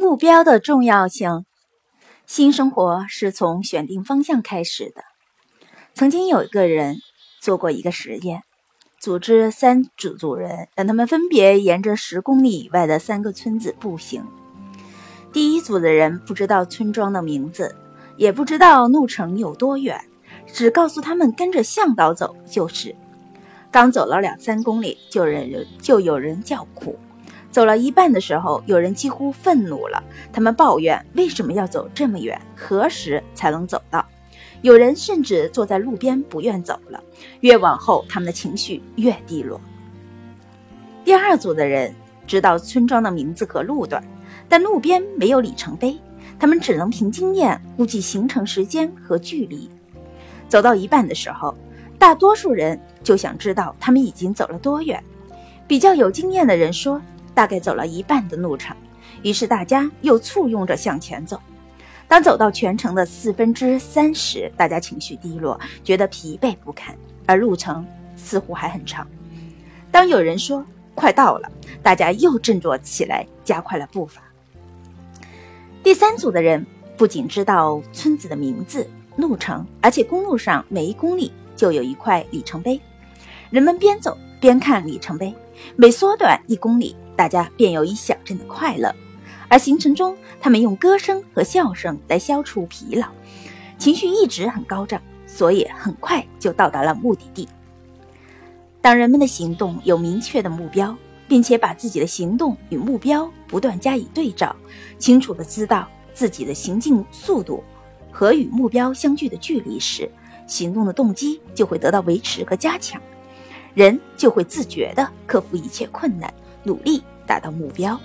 目标的重要性，新生活是从选定方向开始的。曾经有一个人做过一个实验，组织三组组人，让他们分别沿着十公里以外的三个村子步行。第一组的人不知道村庄的名字，也不知道路程有多远，只告诉他们跟着向导走就是。刚走了两三公里，就人就有人叫苦。走了一半的时候，有人几乎愤怒了，他们抱怨为什么要走这么远，何时才能走到？有人甚至坐在路边不愿走了。越往后，他们的情绪越低落。第二组的人知道村庄的名字和路段，但路边没有里程碑，他们只能凭经验估计行程时间和距离。走到一半的时候，大多数人就想知道他们已经走了多远。比较有经验的人说。大概走了一半的路程，于是大家又簇拥着向前走。当走到全程的四分之三时，大家情绪低落，觉得疲惫不堪，而路程似乎还很长。当有人说快到了，大家又振作起来，加快了步伐。第三组的人不仅知道村子的名字、路程，而且公路上每一公里就有一块里程碑，人们边走边看里程碑，每缩短一公里。大家便有一小阵的快乐，而行程中，他们用歌声和笑声来消除疲劳，情绪一直很高涨，所以很快就到达了目的地。当人们的行动有明确的目标，并且把自己的行动与目标不断加以对照，清楚的知道自己的行进速度和与目标相距的距离时，行动的动机就会得到维持和加强，人就会自觉地克服一切困难。努力达到目标。